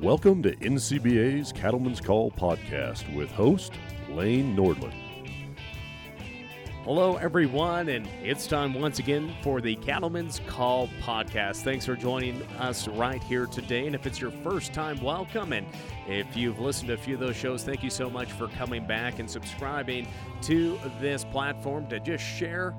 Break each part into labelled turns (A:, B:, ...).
A: Welcome to NCBA's Cattleman's Call podcast with host Lane Nordland.
B: Hello, everyone, and it's time once again for the Cattleman's Call podcast. Thanks for joining us right here today. And if it's your first time, welcome. And if you've listened to a few of those shows, thank you so much for coming back and subscribing to this platform to just share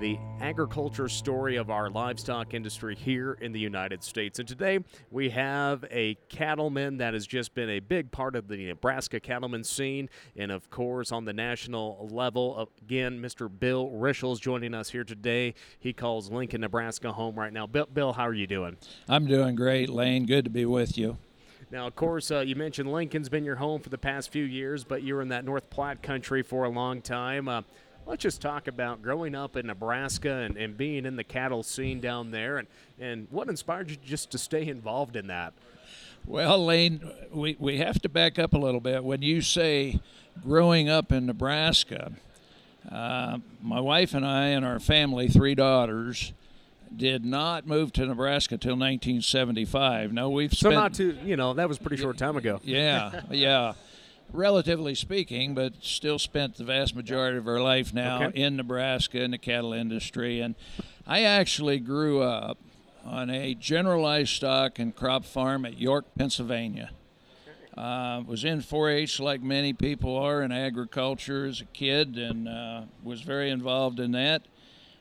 B: the agriculture story of our livestock industry here in the United States. And today we have a cattleman that has just been a big part of the Nebraska cattleman scene. And of course, on the national level, again, Mr. Bill Rishel is joining us here today. He calls Lincoln, Nebraska home right now. Bill, Bill how are you doing?
C: I'm doing great, Lane. Good to be with you.
B: Now, of course, uh, you mentioned Lincoln's been your home for the past few years, but you were in that North Platte country for a long time. Uh, let's just talk about growing up in Nebraska and, and being in the cattle scene down there and, and what inspired you just to stay involved in that?
C: Well, Lane, we, we have to back up a little bit. When you say growing up in Nebraska, uh, my wife and I and our family, three daughters, did not move to Nebraska till 1975. No, we've
B: so not too, you know, that was pretty short time ago.
C: Yeah, yeah relatively speaking, but still spent the vast majority of her life now okay. in Nebraska in the cattle industry. And I actually grew up on a general livestock and crop farm at York, Pennsylvania. Uh, was in 4-H like many people are in agriculture as a kid, and uh, was very involved in that.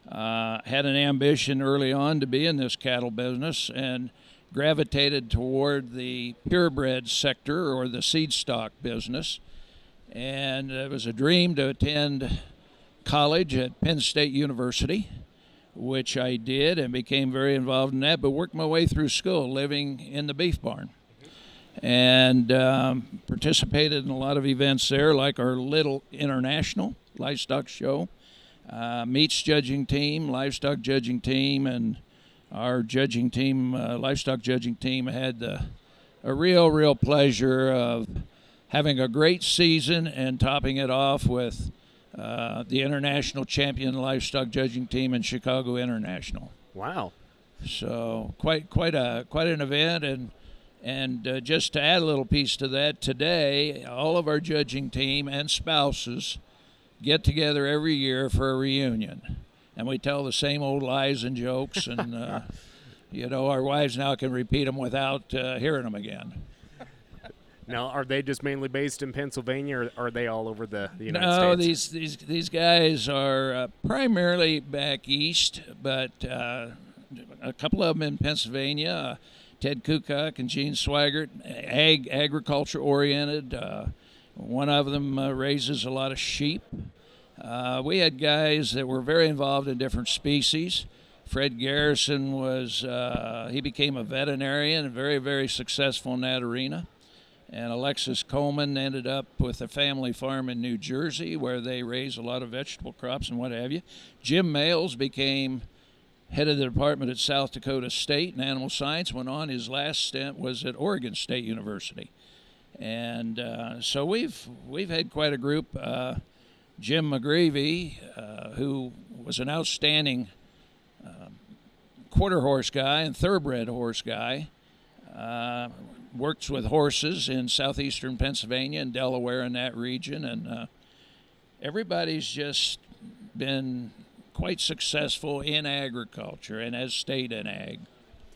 C: Uh, had an ambition early on to be in this cattle business, and gravitated toward the purebred sector or the seed stock business. And it was a dream to attend college at Penn State University, which I did and became very involved in that, but worked my way through school living in the beef barn. And um, participated in a lot of events there, like our Little International Livestock Show, uh, meats judging team, livestock judging team, and our judging team, uh, livestock judging team, had uh, a real, real pleasure of having a great season and topping it off with uh, the international champion livestock judging team in Chicago International.
B: Wow!
C: So quite, quite a quite an event, and and uh, just to add a little piece to that, today all of our judging team and spouses get together every year for a reunion and we tell the same old lies and jokes, and uh, you know our wives now can repeat them without uh, hearing them again.
B: Now, are they just mainly based in Pennsylvania, or are they all over the, the United
C: no,
B: States?
C: No, these these these guys are uh, primarily back east, but uh, a couple of them in Pennsylvania. Uh, Ted Kukuk and Gene Swigert, ag agriculture oriented. Uh, one of them uh, raises a lot of sheep. Uh, we had guys that were very involved in different species. Fred Garrison was, uh, he became a veterinarian very, very successful in that arena. And Alexis Coleman ended up with a family farm in New Jersey where they raise a lot of vegetable crops and what have you. Jim Males became head of the department at South Dakota State in animal science, went on. His last stint was at Oregon State University. And uh, so we've, we've had quite a group. Uh, Jim McGreevy, uh, who was an outstanding uh, quarter horse guy and thoroughbred horse guy, uh, works with horses in southeastern Pennsylvania and Delaware in that region, and uh, everybody's just been quite successful in agriculture and has stayed in ag.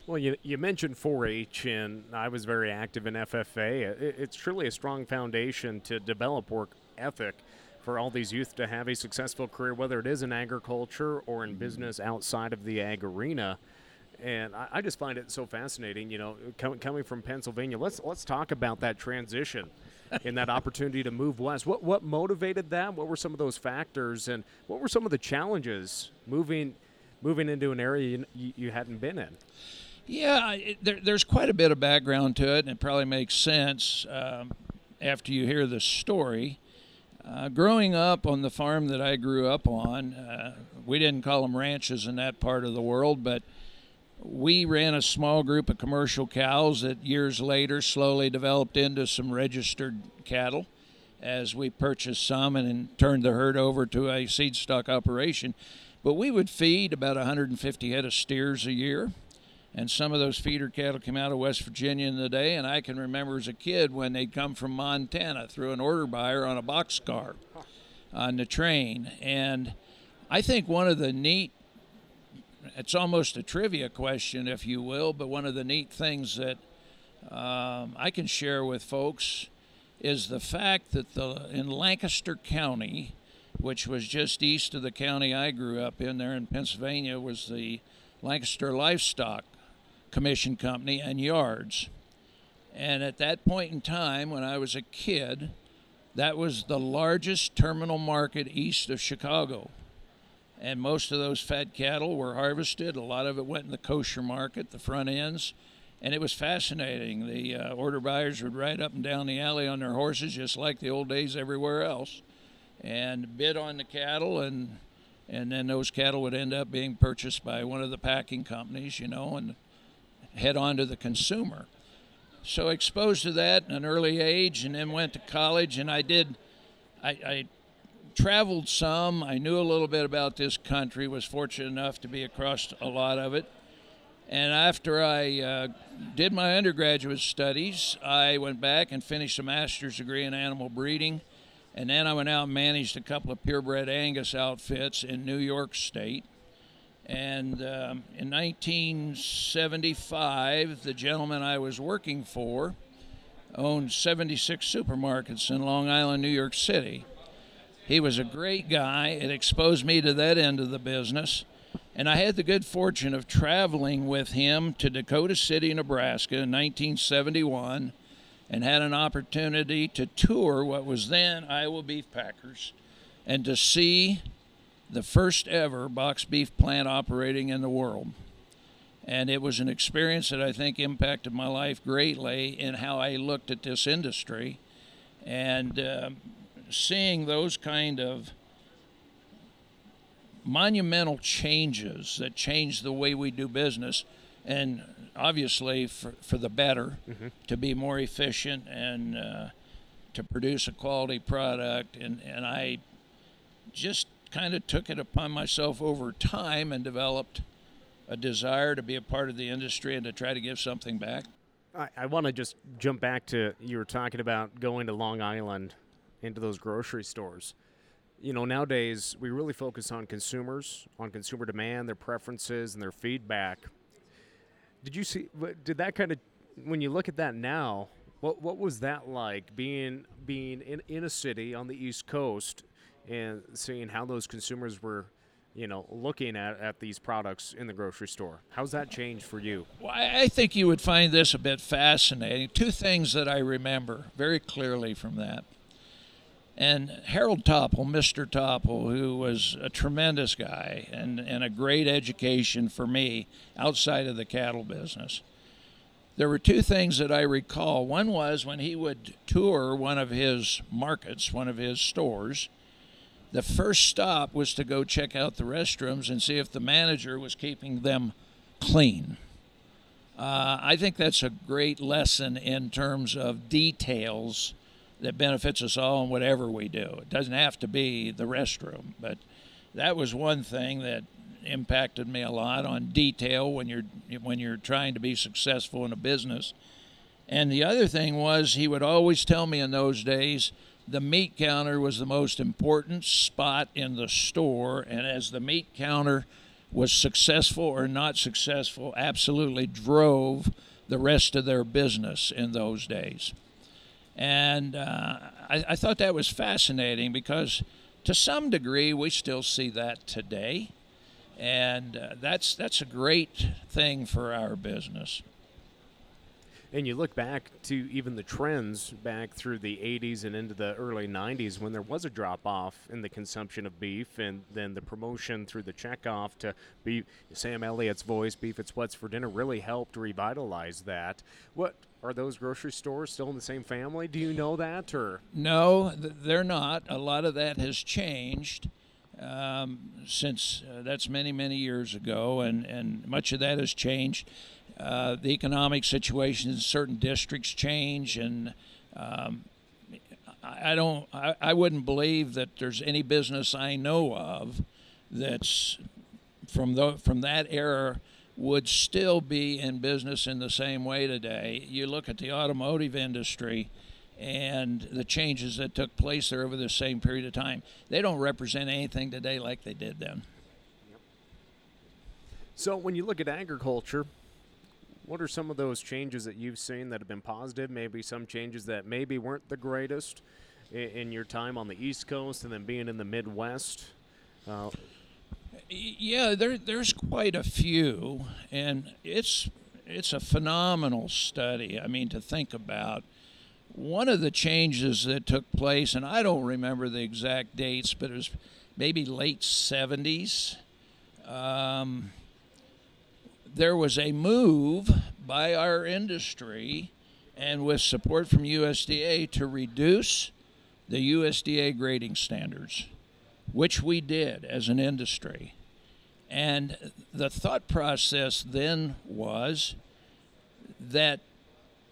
B: Well, you, you mentioned 4 H, and I was very active in FFA. It, it's truly a strong foundation to develop work ethic for all these youth to have a successful career, whether it is in agriculture or in business outside of the ag arena. And I, I just find it so fascinating, you know, com- coming from Pennsylvania. Let's let's talk about that transition and that opportunity to move west. What what motivated that? What were some of those factors, and what were some of the challenges moving moving into an area you, you hadn't been in?
C: Yeah, it, there, there's quite a bit of background to it, and it probably makes sense um, after you hear the story. Uh, growing up on the farm that I grew up on, uh, we didn't call them ranches in that part of the world, but we ran a small group of commercial cows that years later slowly developed into some registered cattle as we purchased some and turned the herd over to a seed stock operation. But we would feed about 150 head of steers a year. And some of those feeder cattle came out of West Virginia in the day, and I can remember as a kid when they'd come from Montana through an order buyer on a boxcar on the train. And I think one of the neat it's almost a trivia question, if you will, but one of the neat things that um, I can share with folks is the fact that the in Lancaster County, which was just east of the county I grew up in there in Pennsylvania, was the Lancaster Livestock Commission Company and Yards. And at that point in time, when I was a kid, that was the largest terminal market east of Chicago. And most of those fat cattle were harvested. A lot of it went in the kosher market, the front ends. And it was fascinating. The uh, order buyers would ride up and down the alley on their horses, just like the old days everywhere else, and bid on the cattle. And, and then those cattle would end up being purchased by one of the packing companies, you know, and head on to the consumer so exposed to that in an early age, and then went to college, and I did. I, I traveled some. I knew a little bit about this country. Was fortunate enough to be across a lot of it. And after I uh, did my undergraduate studies, I went back and finished a master's degree in animal breeding. And then I went out and managed a couple of purebred Angus outfits in New York State. And um, in 1975, the gentleman I was working for owned 76 supermarkets in Long Island, New York City. He was a great guy. It exposed me to that end of the business. And I had the good fortune of traveling with him to Dakota City, Nebraska in 1971 and had an opportunity to tour what was then Iowa Beef Packers and to see the first ever box beef plant operating in the world. And it was an experience that I think impacted my life greatly in how I looked at this industry. And uh, seeing those kind of monumental changes that change the way we do business, and obviously for, for the better, mm-hmm. to be more efficient and uh, to produce a quality product. And, and I just kind of took it upon myself over time and developed a desire to be a part of the industry and to try to give something back.
B: I, I want to just jump back to you were talking about going to Long Island into those grocery stores. You know, nowadays we really focus on consumers, on consumer demand, their preferences, and their feedback. Did you see? Did that kind of, when you look at that now, what what was that like being being in, in a city on the East Coast and seeing how those consumers were you know looking at, at these products in the grocery store. How's that changed for you?
C: Well i think you would find this a bit fascinating. Two things that i remember very clearly from that. And harold topple mr topple who was a tremendous guy and, and a great education for me outside of the cattle business there were two things that i recall. One was when he would tour one of his markets one of his stores the first stop was to go check out the restrooms and see if the manager was keeping them clean. Uh, I think that's a great lesson in terms of details that benefits us all in whatever we do. It doesn't have to be the restroom, but that was one thing that impacted me a lot on detail when you're when you're trying to be successful in a business. And the other thing was he would always tell me in those days the meat counter was the most important spot in the store, and as the meat counter was successful or not successful, absolutely drove the rest of their business in those days. And uh, I, I, thought that was fascinating because, to some degree, we still see that today, and uh, that's that's a great thing for our business.
B: And you look back to even the trends back through the 80s and into the early 90s when there was a drop off in the consumption of beef, and then the promotion through the checkoff to be Sam Elliott's voice, Beef It's What's for Dinner, really helped revitalize that. What are those grocery stores still in the same family? Do you know that or
C: no? They're not. A lot of that has changed. Um, since uh, that's many many years ago, and and much of that has changed. Uh, the economic situation in certain districts change, and um, I don't, I, I wouldn't believe that there's any business I know of that's from the from that era would still be in business in the same way today. You look at the automotive industry and the changes that took place there over the same period of time, they don't represent anything today like they did then.
B: So, when you look at agriculture, what are some of those changes that you've seen that have been positive? Maybe some changes that maybe weren't the greatest in, in your time on the East Coast and then being in the Midwest? Uh,
C: yeah, there, there's quite a few, and it's it's a phenomenal study. I mean, to think about one of the changes that took place, and I don't remember the exact dates, but it was maybe late 70s. Um, there was a move by our industry and with support from USDA to reduce the USDA grading standards, which we did as an industry. And the thought process then was that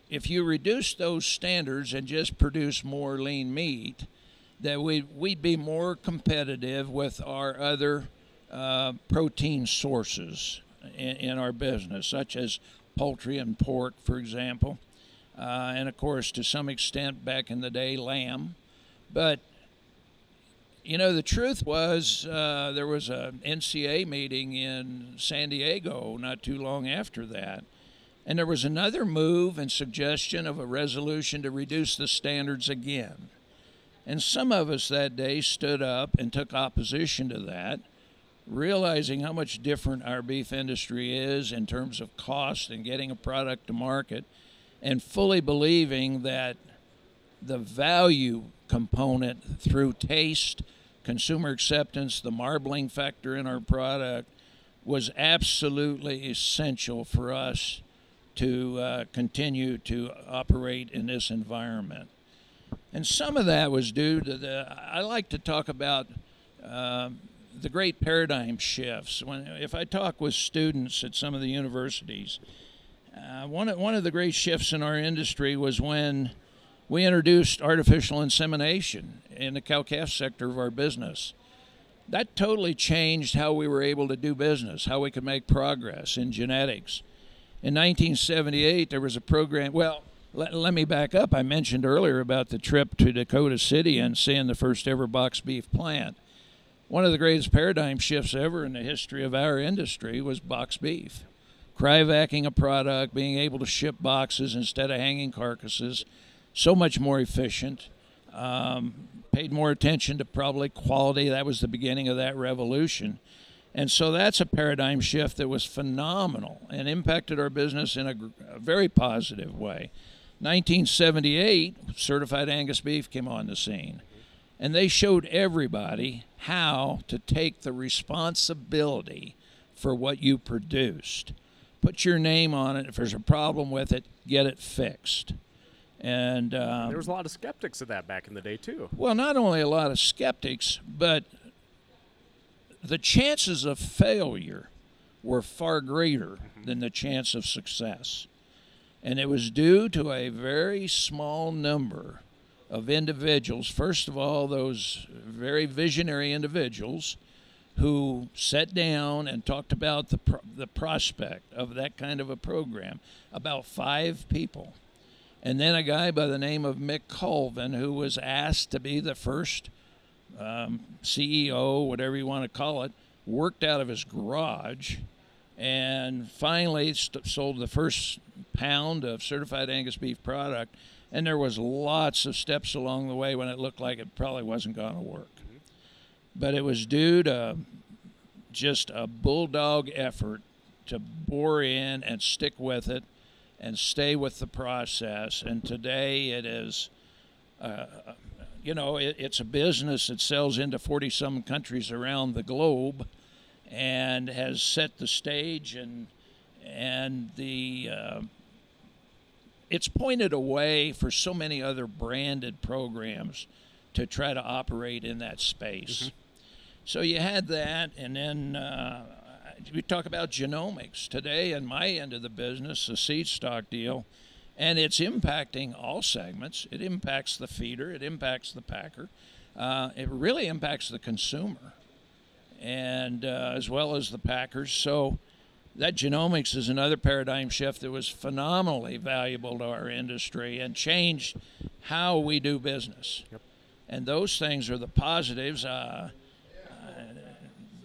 C: if you reduce those standards and just produce more lean meat, that we, we'd be more competitive with our other uh, protein sources in, in, our business, such as poultry and pork, for example. Uh, and of course, to some extent, back in the day, lamb. But you know, the truth was uh, there was an NCA meeting in San Diego not too long after that. And there was another move and suggestion of a resolution to reduce the standards again. And some of us that day stood up and took opposition to that, realizing how much different our beef industry is in terms of cost and getting a product to market, and fully believing that the value component through taste, consumer acceptance, the marbling factor in our product was absolutely essential for us to uh, continue to operate in this environment. And some of that was due to the, I like to talk about uh, the great paradigm shifts. When, if I talk with students at some of the universities, uh, one, of, one of the great shifts in our industry was when we introduced artificial insemination in the cow calf sector of our business. That totally changed how we were able to do business, how we could make progress in genetics. In 1978, there was a program. Well, let, let me back up. I mentioned earlier about the trip to Dakota City and seeing the first ever box beef plant. One of the greatest paradigm shifts ever in the history of our industry was box beef. Cryovacking a product, being able to ship boxes instead of hanging carcasses, so much more efficient. Um, paid more attention to probably quality. That was the beginning of that revolution. And so that's a paradigm shift that was phenomenal and impacted our business in a, a very positive way. 1978, certified Angus beef came on the scene. And they showed everybody how to take the responsibility for what you produced. Put your name on it. If there's a problem with it, get it fixed. And um,
B: there was a lot of skeptics of that back in the day too.
C: Well, not only a lot of skeptics, but the chances of failure were far greater mm-hmm. than the chance of success. And it was due to a very small number of individuals. First of all, those very visionary individuals who sat down and talked about the, pro- the prospect of that kind of a program. About five people and then a guy by the name of Mick Colvin, who was asked to be the first um, CEO, whatever you want to call it, worked out of his garage and finally st- sold the first pound of certified Angus beef product. And there was lots of steps along the way when it looked like it probably wasn't going to work. But it was due to just a bulldog effort to bore in and stick with it and stay with the process. And today it is, uh, you know, it, it's a business that sells into 40 some countries around the globe and has set the stage and and the uh, it's pointed a way for so many other branded programs to try to operate in that space. Mm-hmm. So you had that, and then uh, we talk about genomics today in my end of the business, the seed stock deal, and it's impacting all segments. It impacts the feeder, it impacts the packer, uh, it really impacts the consumer, and uh, as well as the packers. So that genomics is another paradigm shift that was phenomenally valuable to our industry and changed how we do business. Yep. And those things are the positives. Uh, uh,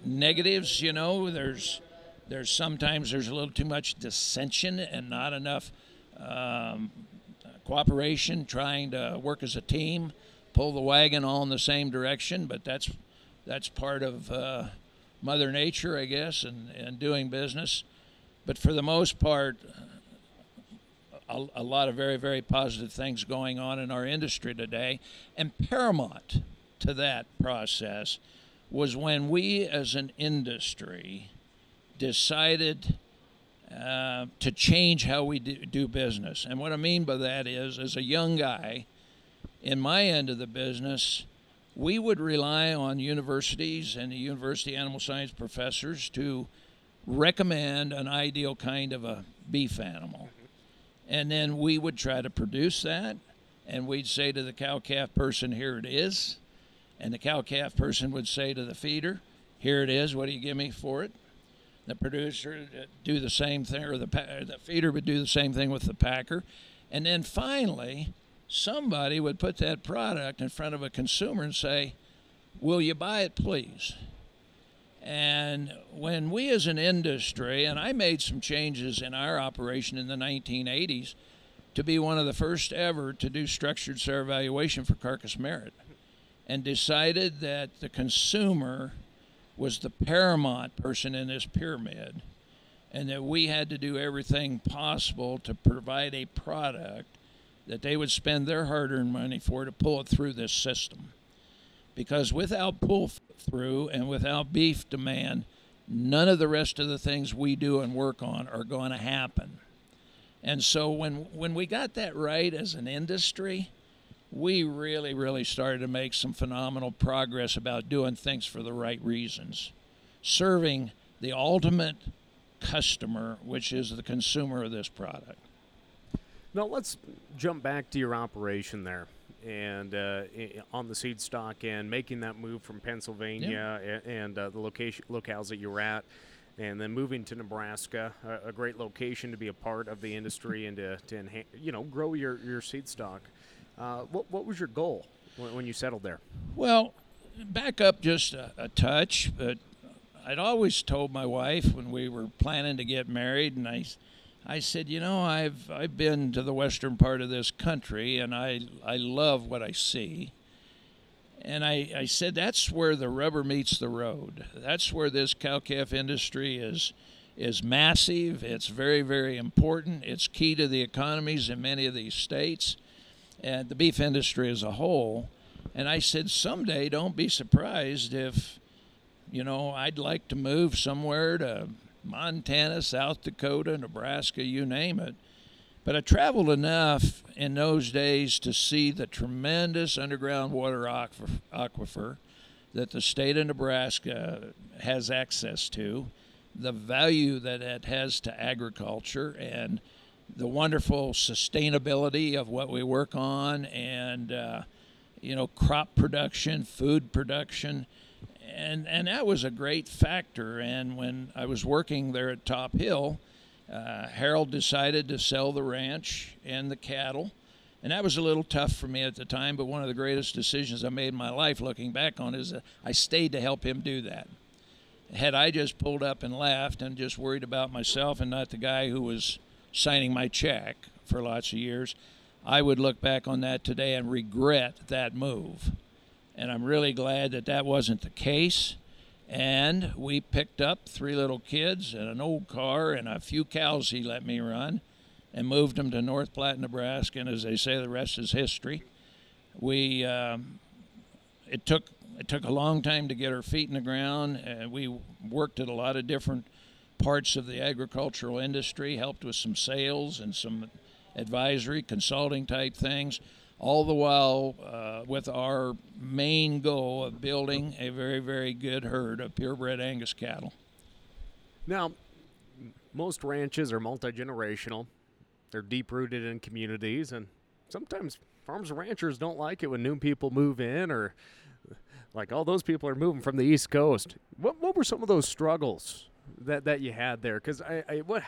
C: negatives, you know, there's there's sometimes there's a little too much dissension and not enough um, cooperation, trying to work as a team, pull the wagon all in the same direction. But that's that's part of uh, Mother Nature, I guess, and, and doing business. But for the most part, a, a, lot of very, very positive things going on in our industry today. And paramount to that process was when we as an industry decided uh, to change how we do, do business. And what I mean by that is, as a young guy, in my end of the business, we would rely on universities and the university animal science professors to recommend an ideal kind of a beef animal. And then we would try to produce that, and we'd say to the cow calf person, Here it is. And the cow calf person would say to the feeder, Here it is, what do you give me for it? The producer would do the same thing, or the, the feeder would do the same thing with the packer. And then finally, somebody would put that product in front of a consumer and say, Will you buy it, please? And when we as an industry, and I made some changes in our operation in the 1980s to be one of the first ever to do structured sire evaluation for carcass merit, and decided that the consumer was the paramount person in this pyramid, and that we had to do everything possible to provide a product that they would spend their hard earned money for to pull it through this system. Because without pull through and without beef demand, none of the rest of the things we do and work on are going to happen. And so when when we got that right as an industry, we really really started to make some phenomenal progress about doing things for the right reasons. Serving the ultimate customer, which is the consumer of this product.
B: Now let's jump back to your operation there, and uh, on the seed stock and making that move from Pennsylvania yeah. and, uh, the location locales that you're at, and then moving to Nebraska, a, a, great location to be a part of the industry and to, to enhance, you know, grow your, your seed stock. Uh, what, what was your goal when, when, you settled there?
C: Well, back up just a, a touch, but I'd always told my wife when we were planning to get married, and I I said, you know, I've I've been to the western part of this country, and I I love what I see. And I, I said that's where the rubber meets the road. That's where this cow calf industry is is massive. It's very very important. It's key to the economies in many of these states, and the beef industry as a whole. And I said someday, don't be surprised if, you know, I'd like to move somewhere to Montana, South Dakota, Nebraska, you name it. But I traveled enough in those days to see the tremendous underground water aquifer that the state of Nebraska has access to, the value that it has to agriculture, and the wonderful sustainability of what we work on, and uh, you know, crop production, food production and and that was a great factor. And when I was working there at Top Hill, uh, Harold decided to sell the ranch and the cattle, and that was a little tough for me at the time. But one of the greatest decisions I made in my life, looking back on, is that I stayed to help him do that. Had I just pulled up and left and just worried about myself and not the guy who was signing my check for lots of years, I would look back on that today and regret that move and I'm really glad that that wasn't the case. And we picked up three little kids and an old car and a few cows he let me run and moved them to North Platte, Nebraska. And as they say, the rest is history. We, um, it took it took a long time to get our feet in the ground. and we worked at a lot of different parts of the agricultural industry, helped with some sales and some advisory, consulting type things all the while uh, with our main goal of building a very, very good herd of purebred Angus cattle.
B: Now, most ranches are multi generational, they're deep rooted in communities, and sometimes farms and ranchers don't like it when new people move in or like all those people are moving from the East Coast. What, what were some of those struggles that that you had there? Because I, I what.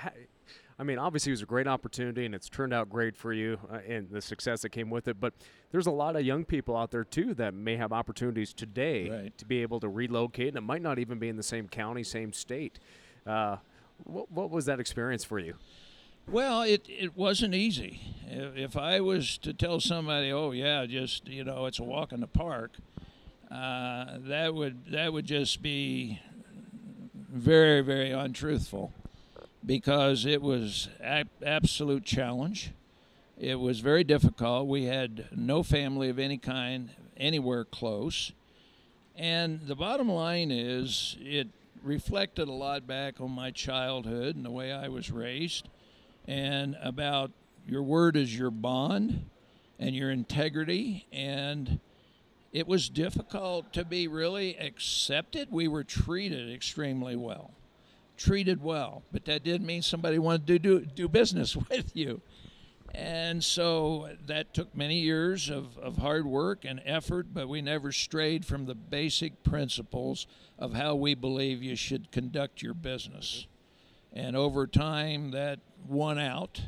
B: I mean, obviously, it was a great opportunity, and it's turned out great for you uh, and the success that came with it. But there's a lot of young people out there too that may have opportunities today
C: Right.
B: to be able to relocate, and it might not even be in the same county, same state. Uh, what, what was that experience for you?
C: Well, it, it wasn't easy. If, if I was to tell somebody, "Oh yeah, just you know, it's a walk in the park," uh, that would that would just be very very untruthful, because it was absolute challenge. It was very difficult. We had no family of any kind anywhere close, and the bottom line is it reflected a lot back on my childhood and the way I was raised. And about your word is your bond and your integrity. And it was difficult to be really accepted. We were treated extremely well treated well but that didn't mean somebody wanted to do, do business with you and so that took many years of, of hard work and effort, but we never strayed from the basic principles of how we believe you should conduct your business. And over time, that won out.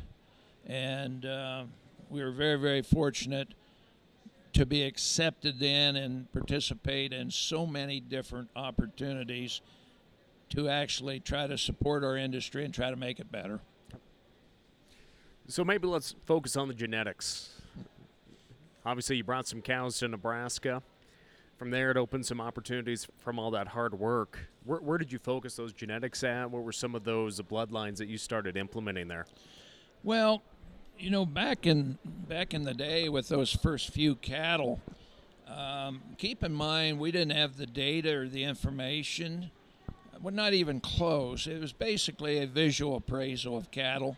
C: And uh, we were very, very fortunate to be accepted in and participate in so many different opportunities to actually try to support our industry and try to make it better.
B: So maybe let's focus on the genetics. Obviously, you brought some cows to Nebraska. From there, it opened some opportunities from all that hard work. Where, where did you focus those genetics at? What were some of those bloodlines that you started implementing there?
C: Well, you know, back in back in the day with those first few cattle, um, keep in mind we didn't have the data or the information. Well, not even close. It was basically a visual appraisal of cattle.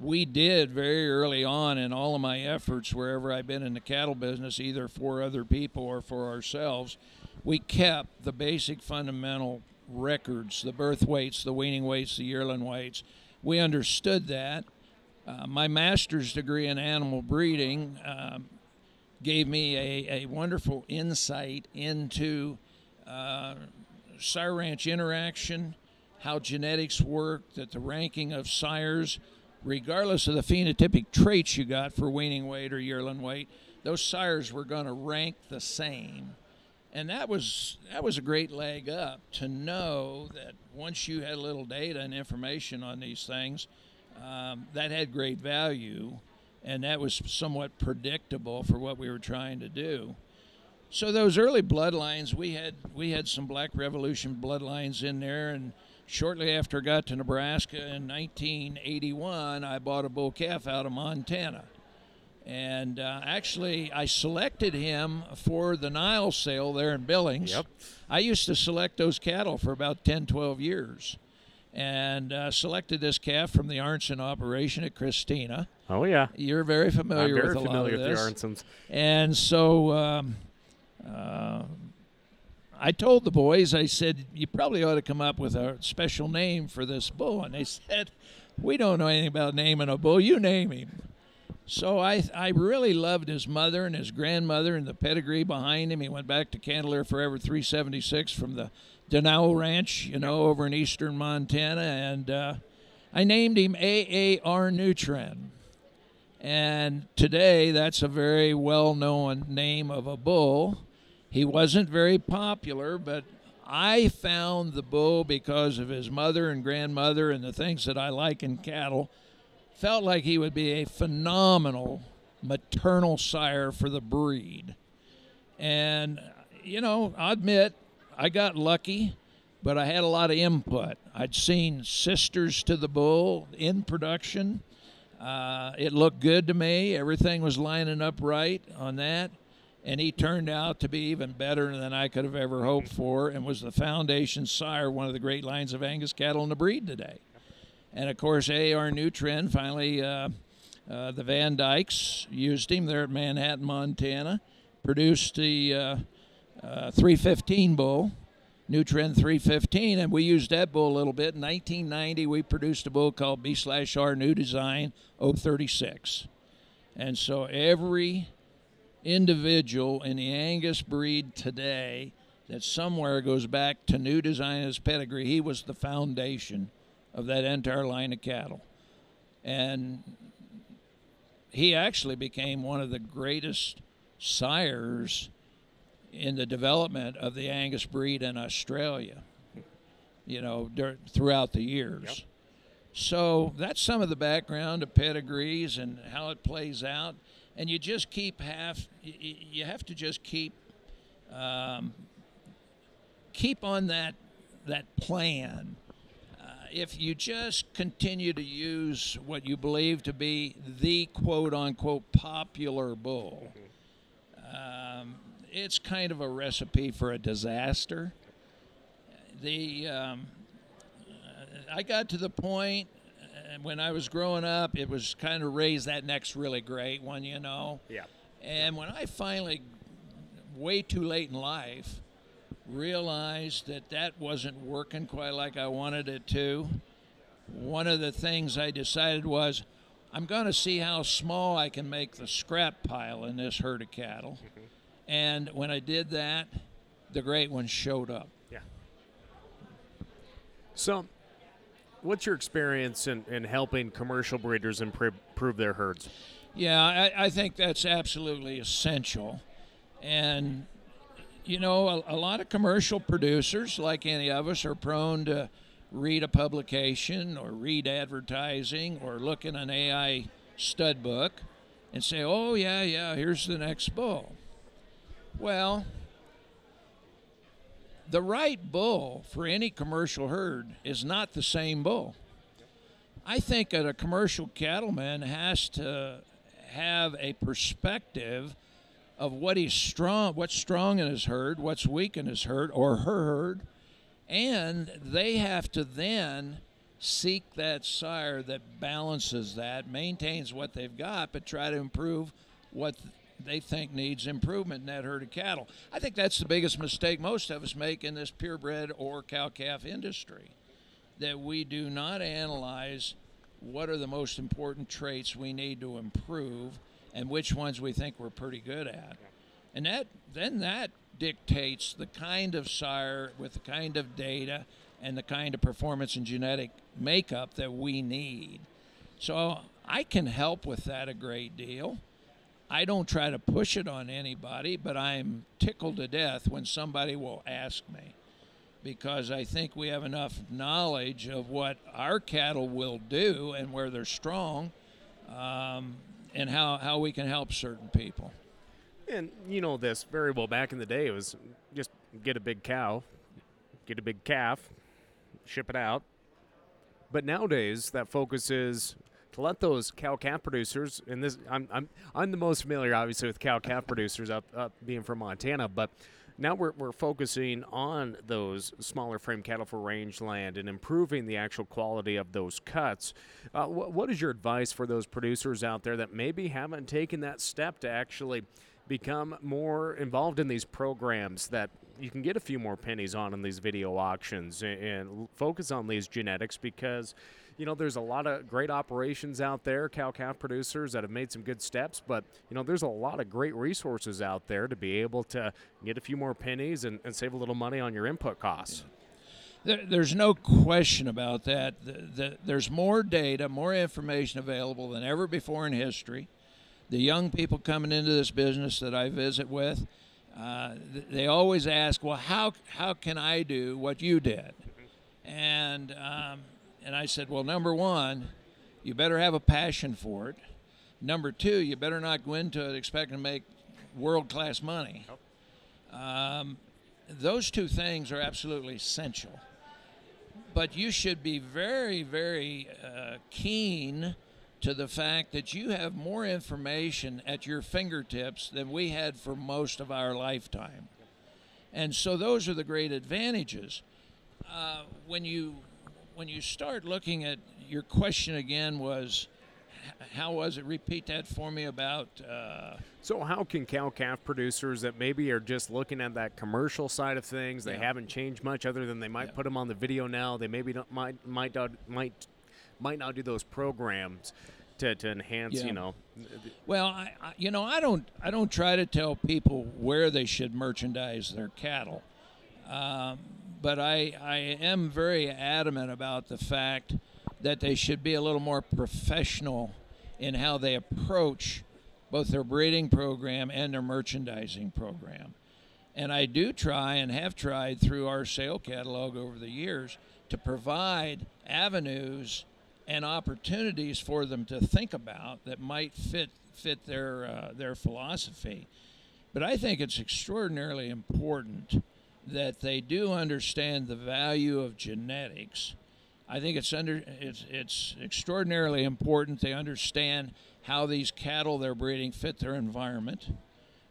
C: We did very early on in all of my efforts, wherever I've been in the cattle business, either for other people or for ourselves, we kept the basic fundamental records the birth weights, the weaning weights, the yearling weights. We understood that. Uh, my master's degree in animal breeding um, gave me a, a wonderful insight into uh, sire ranch interaction, how genetics work, that the ranking of sires, regardless of the phenotypic traits you got for weaning weight or yearling weight, those sires were going to rank the same. And that was that was a great leg up to know that once you had a little data and information on these things, um, that had great value, and that was somewhat predictable for what we were trying to do. So those early bloodlines, we had we had some Black Revolution bloodlines in there, and shortly after I got to Nebraska in 1981, I bought a bull calf out of Montana. And uh, actually, I selected him for the Nile sale there in Billings.
B: Yep.
C: I used to select those cattle for about 10, 12 years. And uh, selected this calf from the Arntzen operation at Christina.
B: Oh yeah,
C: You're very familiar
B: I'm very
C: with a lot
B: familiar with the Arntzens.
C: And so um, I told the boys, I said, you probably ought to come up with a special name for this bull. And they said, we don't know anything about naming a bull. You name him. So I, I really loved his mother and his grandmother and the pedigree behind him. He went back to Candler Forever 376 from the Denau Ranch, you know, over in eastern Montana. And uh, I named him AAR New Trend. And today, that's a very well known name of a bull. He wasn't very popular, but I found the bull because of his mother and grandmother and the things that I like in cattle. Felt like he would be a phenomenal maternal sire for the breed. And, you know, I admit, I got lucky, but I had a lot of input. I'd seen sisters to the bull in production. Uh, it looked good to me. Everything was lining up right on that. And he turned out to be even better than I could have ever hoped for and was the foundation sire, one of the great lines of Angus cattle in the breed today. And of course, AR New Trend finally, uh, uh, the Van Dykes used him there at Manhattan, Montana, produced the uh, uh, 315 bull, New Trend 315, and we used that bull a little bit. In 1990, we produced a bull called B slash R New Design 036. And so every individual in the Angus breed today that somewhere goes back to new designer's pedigree. He was the foundation of that entire line of cattle. And he actually became one of the greatest sires in the development of the Angus breed in Australia, you know, throughout the years. Yep. So that's some of the background of pedigrees and how it plays out. And you just keep half, you have to just keep, um, keep on that, that plan. Uh, if you just continue to use what you believe to be the quote unquote popular bull, um, it's kind of a recipe for a disaster. The um, I got to the point uh, when I was growing up, it was kind of raised that next really great one, you know.
B: Yeah.
C: And when I finally, way too late in life, realized that that wasn't working quite like I wanted it to, one of the things I decided was I'm going to see how small I can make the scrap pile in this herd of cattle. Mm-hmm. And when I did that, the great ones showed up.
B: Yeah. So, what's your experience in, in helping commercial breeders improve their herds?
C: Yeah, I, I think that's absolutely essential. And, you know, a, a lot of commercial producers, like any of us, are prone to read a publication or read advertising or look in an AI stud book and say, oh, yeah, yeah, here's the next bull. Well, the right bull for any commercial herd is not the same bull. I think that a commercial cattleman has to have a perspective of what he's strong, what's strong in his herd, what's weak in his herd or her herd, and they have to then seek that sire that balances that, maintains what they've got, but try to improve what they think needs improvement in that herd of cattle. I think that's the biggest mistake most of us make in this purebred or cow calf industry that we do not analyze what are the most important traits we need to improve and which ones we think we're pretty good at. And that then that dictates the kind of sire with the kind of data and the kind of performance and genetic makeup that we need. So I can help with that a great deal. I don't try to push it on anybody, but I'm tickled to death when somebody will ask me because I think we have enough knowledge of what our cattle will do and where they're strong um, and how, how we can help certain people.
B: And you know this very well. Back in the day, it was just get a big cow, get a big calf, ship it out. But nowadays, that focus is to let those cow calf producers, and this I'm I'm I'm the most familiar, obviously, with cow calf producers up, up being from Montana, but now we're, we're focusing on those smaller frame cattle for rangeland and improving the actual quality of those cuts. Uh, wh- what is your advice for those producers out there that maybe haven't taken that step to actually become more involved in these programs that you can get a few more pennies on in these video auctions and, and focus on these genetics because you know, there's a lot of great operations out there, cow calf producers that have made some good steps, but, you know, there's a lot of great resources out there to be able to get a few more pennies and, and save a little money on your input costs.
C: there's no question about that. The, the, there's more data, more information available than ever before in history. The young people coming into this business that I visit with, uh, they always ask, "Well, how how can I do what you did?" And um, and I said, well, number one, you better have a passion for it. Number two, you better not go into it expecting to make world class money. Um, those two things are absolutely essential. But you should be very, very uh, keen to the fact that you have more information at your fingertips than we had for most of our lifetime. And so those are the great advantages. Uh, when you when you start looking at your question again was how was it repeat that for me about uh,
B: so how can cow calf producers that maybe are just looking at that commercial side of things they yeah. haven't changed much other than they might yeah. put them on the video now they maybe don't, might might not might might not do those programs to, to enhance yeah. you know
C: well I, I, you know i don't i don't try to tell people where they should merchandise their cattle Um, but I, I am very adamant about the fact that they should be a little more professional in how they approach both their breeding program and their merchandising program. And I do try and have tried through our sale catalog over the years to provide avenues and opportunities for them to think about that might fit fit their uh, their philosophy. But I think it's extraordinarily important that they do understand the value of genetics. I think it's under it's it's extraordinarily important they understand how these cattle they're breeding fit their environment.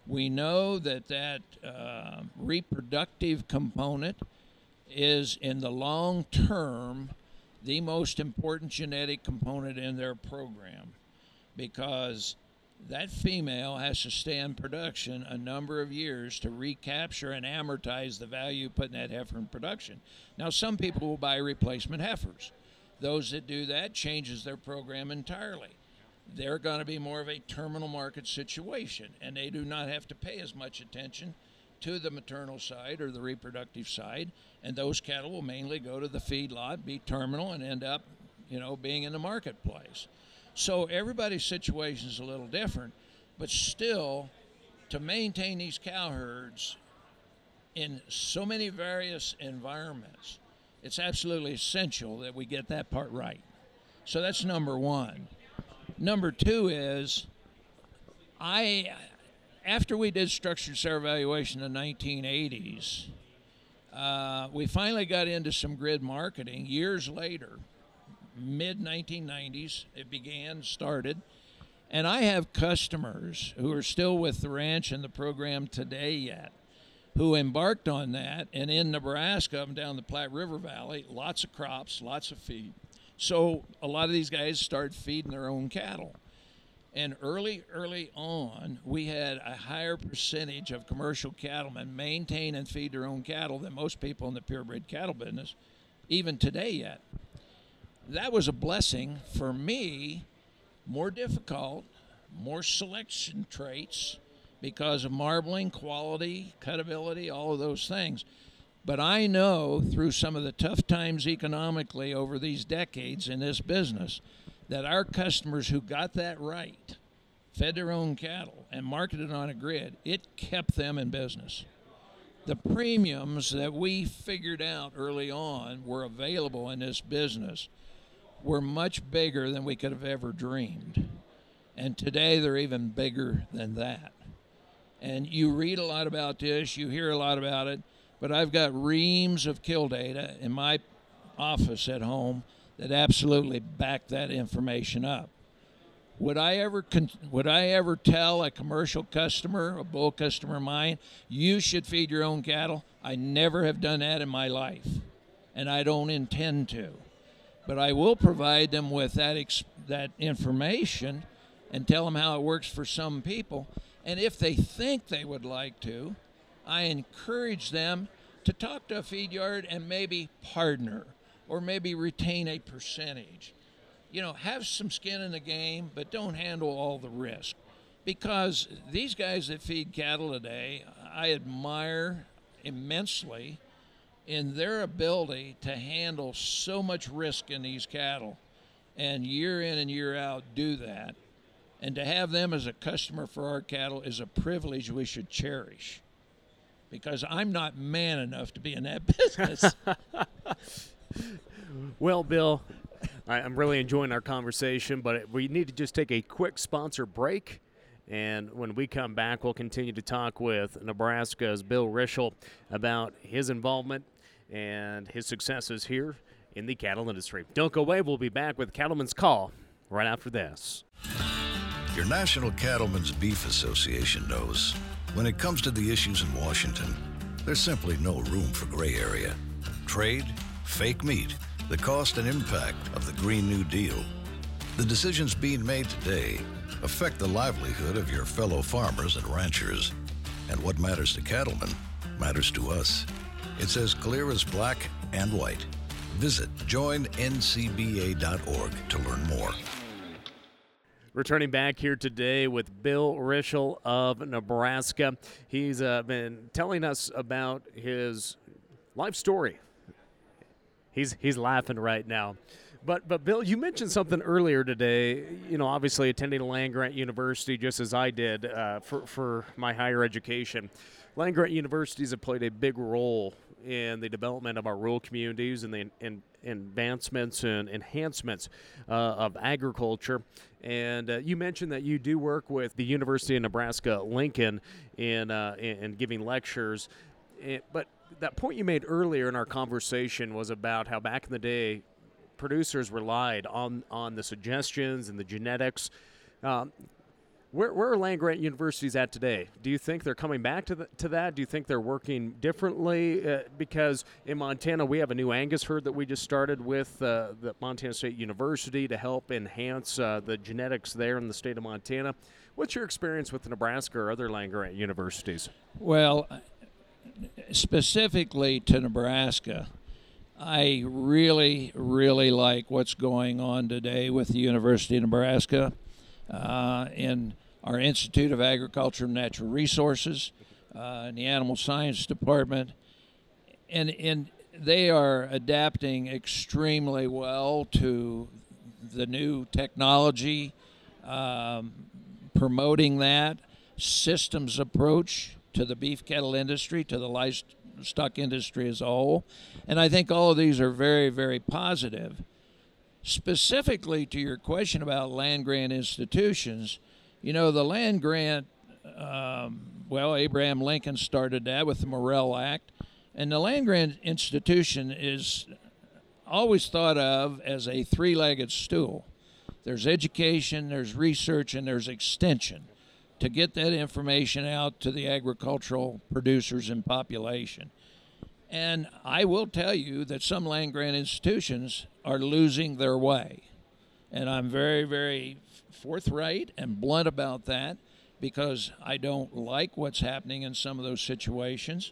C: We know that that uh, reproductive component is in the long term the most important genetic component in their program because that female has to stay in production a number of years to recapture and amortize the value put in that heifer in production. Now, some people will buy replacement heifers. Those that do that changes their program entirely. They're going to be more of a terminal market situation, and they do not have to pay as much attention to the maternal side or the reproductive side, and those cattle will mainly go to the feedlot, be terminal, and end up, you know, being in the marketplace. So everybody's situation is a little different, but still, to maintain these cow herds in so many various environments, it's absolutely essential that we get that part right. So that's number one. Number two is, I, after we did structured sire evaluation in the 1980s, uh, we finally got into some grid marketing years later mid 1990s. It began, started. And I have customers who are still with the ranch and the program today yet who embarked on that. And in Nebraska, and down the Platte River Valley, lots of crops, lots of feed. So a lot of these guys started feeding their own cattle. And early, early on, we had a higher percentage of commercial cattlemen maintain and feed their own cattle than most people in the purebred cattle business, even today yet that was a blessing for me, more difficult, more selection traits because of marbling, quality, cutability, all of those things. But I know through some of the tough times economically over these decades in this business that our customers who got that right, fed their own cattle, and marketed on a grid, it kept them in business. The premiums that we figured out early on were available in this business were much bigger than we could have ever dreamed. And today they're even bigger than that. And you read a lot about this, you hear a lot about it, but I've got reams of kill data in my office at home that absolutely back that information up. Would I ever con- would I ever tell a commercial customer, a bull customer of mine, you should feed your own cattle? I never have done that in my life, and I don't intend to but I will provide them with that ex- that information and tell them how it works for some people. And if they think they would like to, I encourage them to talk to a feed yard and maybe partner or maybe retain a percentage. You know, have some skin in the game, but don't handle all the risk. Because these guys that feed cattle today, I admire immensely in their ability to handle so much risk in these cattle and year in and year out do that. And to have them as a customer for our cattle is a privilege we should cherish because I'm not man enough to be in that business.
B: well, Bill, I'm really enjoying our conversation, but we need to just take a quick sponsor break. And when we come back, we'll continue to talk with Nebraska's Bill Rishel about his involvement and his successes here in the cattle industry. Don't go away. We'll be back with Cattlemen's Call right after this.
D: Your National Cattlemen's Beef Association knows when it comes to the issues in Washington, there's simply no room for gray area. Trade, fake meat, the cost and impact of the Green New Deal. The decisions being made today affect the livelihood of your fellow farmers and ranchers. And what matters to cattlemen matters to us. It's as clear as black and white. Visit joinncba.org to learn more.
B: Returning back here today with Bill Rishel of Nebraska. He's uh, been telling us about his life story. He's he's laughing right now. But but Bill, you mentioned something earlier today. You know, obviously attending land grant university, just as I did uh, for for my higher education. Land grant universities have played a big role in the development of our rural communities and the in, advancements and enhancements uh, of agriculture. And uh, you mentioned that you do work with the University of Nebraska Lincoln in uh, in, in giving lectures. It, but that point you made earlier in our conversation was about how back in the day, producers relied on on the suggestions and the genetics. Um, where, where are land grant universities at today? Do you think they're coming back to, the, to that? Do you think they're working differently? Uh, because in Montana, we have a new Angus herd that we just started with uh, the Montana State University to help enhance uh, the genetics there in the state of Montana. What's your experience with Nebraska or other land grant universities?
C: Well, specifically to Nebraska, I really, really like what's going on today with the University of Nebraska. Uh, in our Institute of Agriculture and Natural Resources, uh, in the Animal Science Department, and and they are adapting extremely well to the new technology, um, promoting that systems approach to the beef cattle industry, to the livestock industry as a whole, and I think all of these are very, very positive. Specifically to your question about land grant institutions, you know, the land grant, um, well, Abraham Lincoln started that with the Morrill Act. And the land grant institution is always thought of as a three legged stool there's education, there's research, and there's extension to get that information out to the agricultural producers and population. And I will tell you that some land grant institutions are losing their way. And I'm very, very forthright and blunt about that because I don't like what's happening in some of those situations.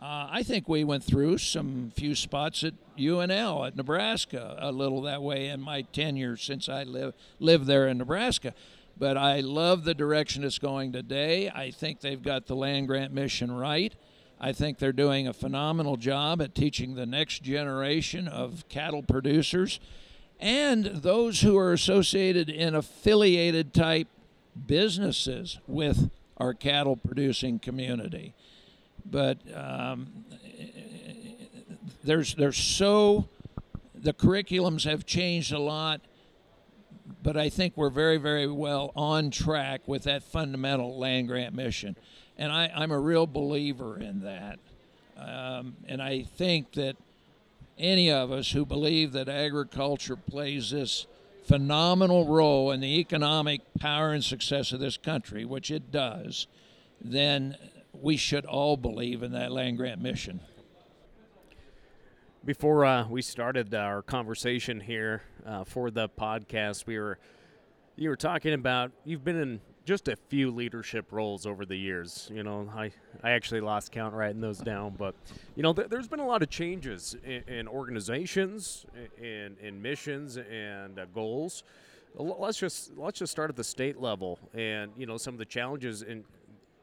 C: Uh, I think we went through some few spots at UNL at Nebraska a little that way in my tenure since I live lived there in Nebraska. But I love the direction it's going today. I think they've got the land grant mission right. I think they're doing a phenomenal job at teaching the next generation of cattle producers and those who are associated in affiliated type businesses with our cattle producing community. But um, there's there's so the curriculums have changed a lot, but I think we're very very well on track with that fundamental land grant mission, and I, I'm a real believer in that, um, and I think that any of us who believe that agriculture plays this phenomenal role in the economic power and success of this country, which it does, then we should all believe in that land grant mission.
B: Before uh, we started our conversation here uh, for the podcast, we were you were talking about you've been in just a few leadership roles over the years. You know, I, I actually lost count writing those down, but you know, th- there's been a lot of changes in, in organizations, in, in missions, and uh, goals. Let's just let's just start at the state level, and you know, some of the challenges in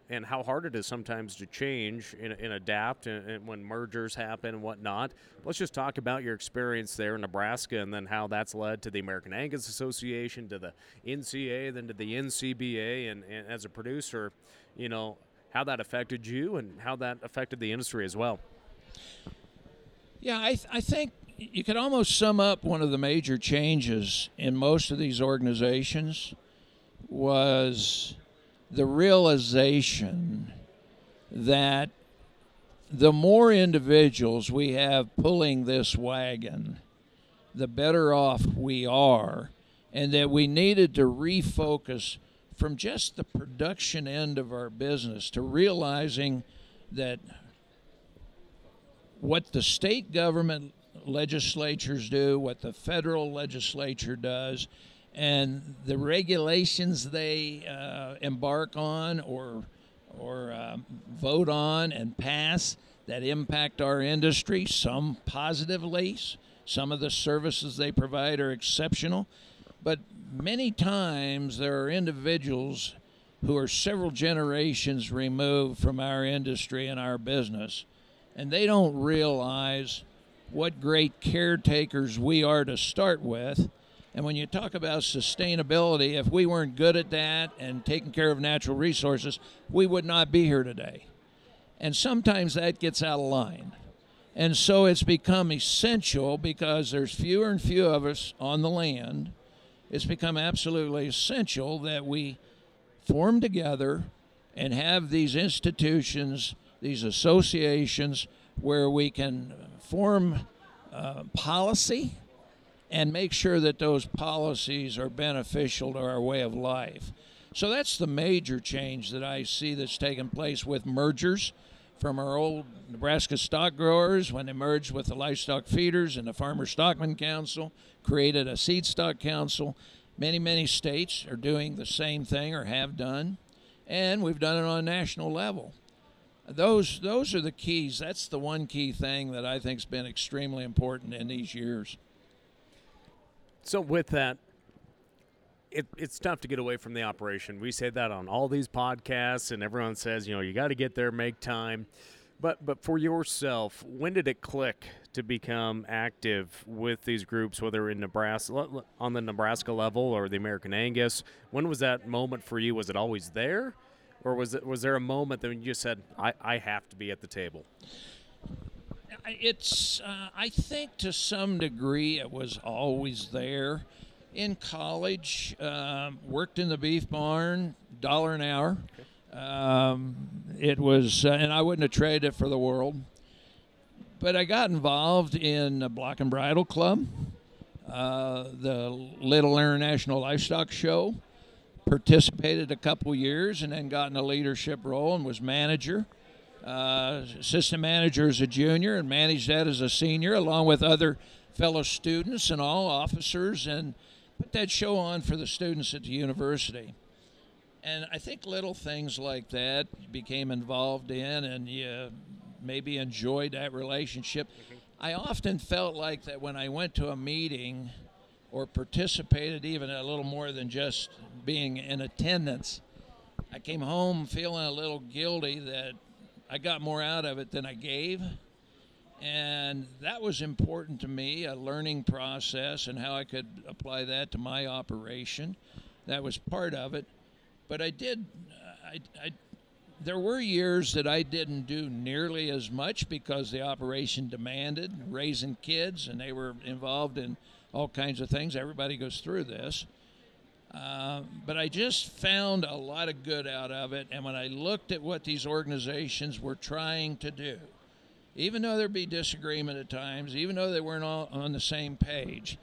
B: and how hard it is sometimes to change and, and adapt and, and, when mergers happen and whatnot. Let's just talk about your experience there in Nebraska and then how that's led to the American Angus Association, to the NCA, then to the NCBA. And, and as a producer, you know, how that affected you and how that affected the industry as well.
C: Yeah, I, th- I think you could almost sum up one of the major changes in most of these organizations was the realization that the more individuals we have pulling this wagon, the better off we are, and that we needed to refocus from just the production end of our business to realizing that what the state government legislatures do, what the federal legislature does, and the regulations they uh, embark on or or uh, vote on and pass that impact our industry. Some positively, some of the services they provide are exceptional, but many times there are individuals who are several generations removed from our industry and our business and they don't realize what great caretakers we are to start with. And when you talk about sustainability, if we weren't good at that and taking care of natural resources, we would not be here today. And sometimes that gets out of line. And so it's become essential because there's fewer and fewer of us on the land. It's become absolutely essential that we form together and have these institutions, these associations, where we can form uh, policy and make sure that those policies are beneficial to our way of life. So that's the major change that I see that's taken place with mergers from our old Nebraska stock growers when they merged with the livestock feeders and the Farmer Stockman Council, created a seed stock council. Many, many states are doing the same thing or have done, and we've done it on a national level. Those, those are the keys. That's the one key thing that I think has been extremely important in these years.
B: So, with that, it, it's tough to get away from the operation. We say that on all these podcasts, and everyone says, you know, you got to get there, make time. But but for yourself, when did it click to become active with these groups, whether in Nebraska on the Nebraska level or the American Angus? When was that moment for you? Was it always there, or was it was there a moment that you just said, I, I have to be at the table?
C: It's uh, I think to some degree it was always there in college, um, worked in the beef barn, dollar an hour. Um, it was, uh, and I wouldn't have traded it for the world. But I got involved in a Block and Bridle Club, uh, the Little International Livestock Show. Participated a couple years and then got in a leadership role and was manager. Uh, assistant manager as a junior and managed that as a senior along with other fellow students and all officers and put that show on for the students at the university. And I think little things like that became involved in, and you maybe enjoyed that relationship. I often felt like that when I went to a meeting or participated even a little more than just being in attendance, I came home feeling a little guilty that I got more out of it than I gave. And that was important to me, a learning process and how I could apply that to my operation. That was part of it. But I did, uh, I, I, there were years that I didn't do nearly as much because the operation demanded raising kids and they were involved in all kinds of things. Everybody goes through this. Uh, but I just found a lot of good out of it. And when I looked at what these organizations were trying to do, even though there'd be disagreement at times, even though they weren't all on the same page,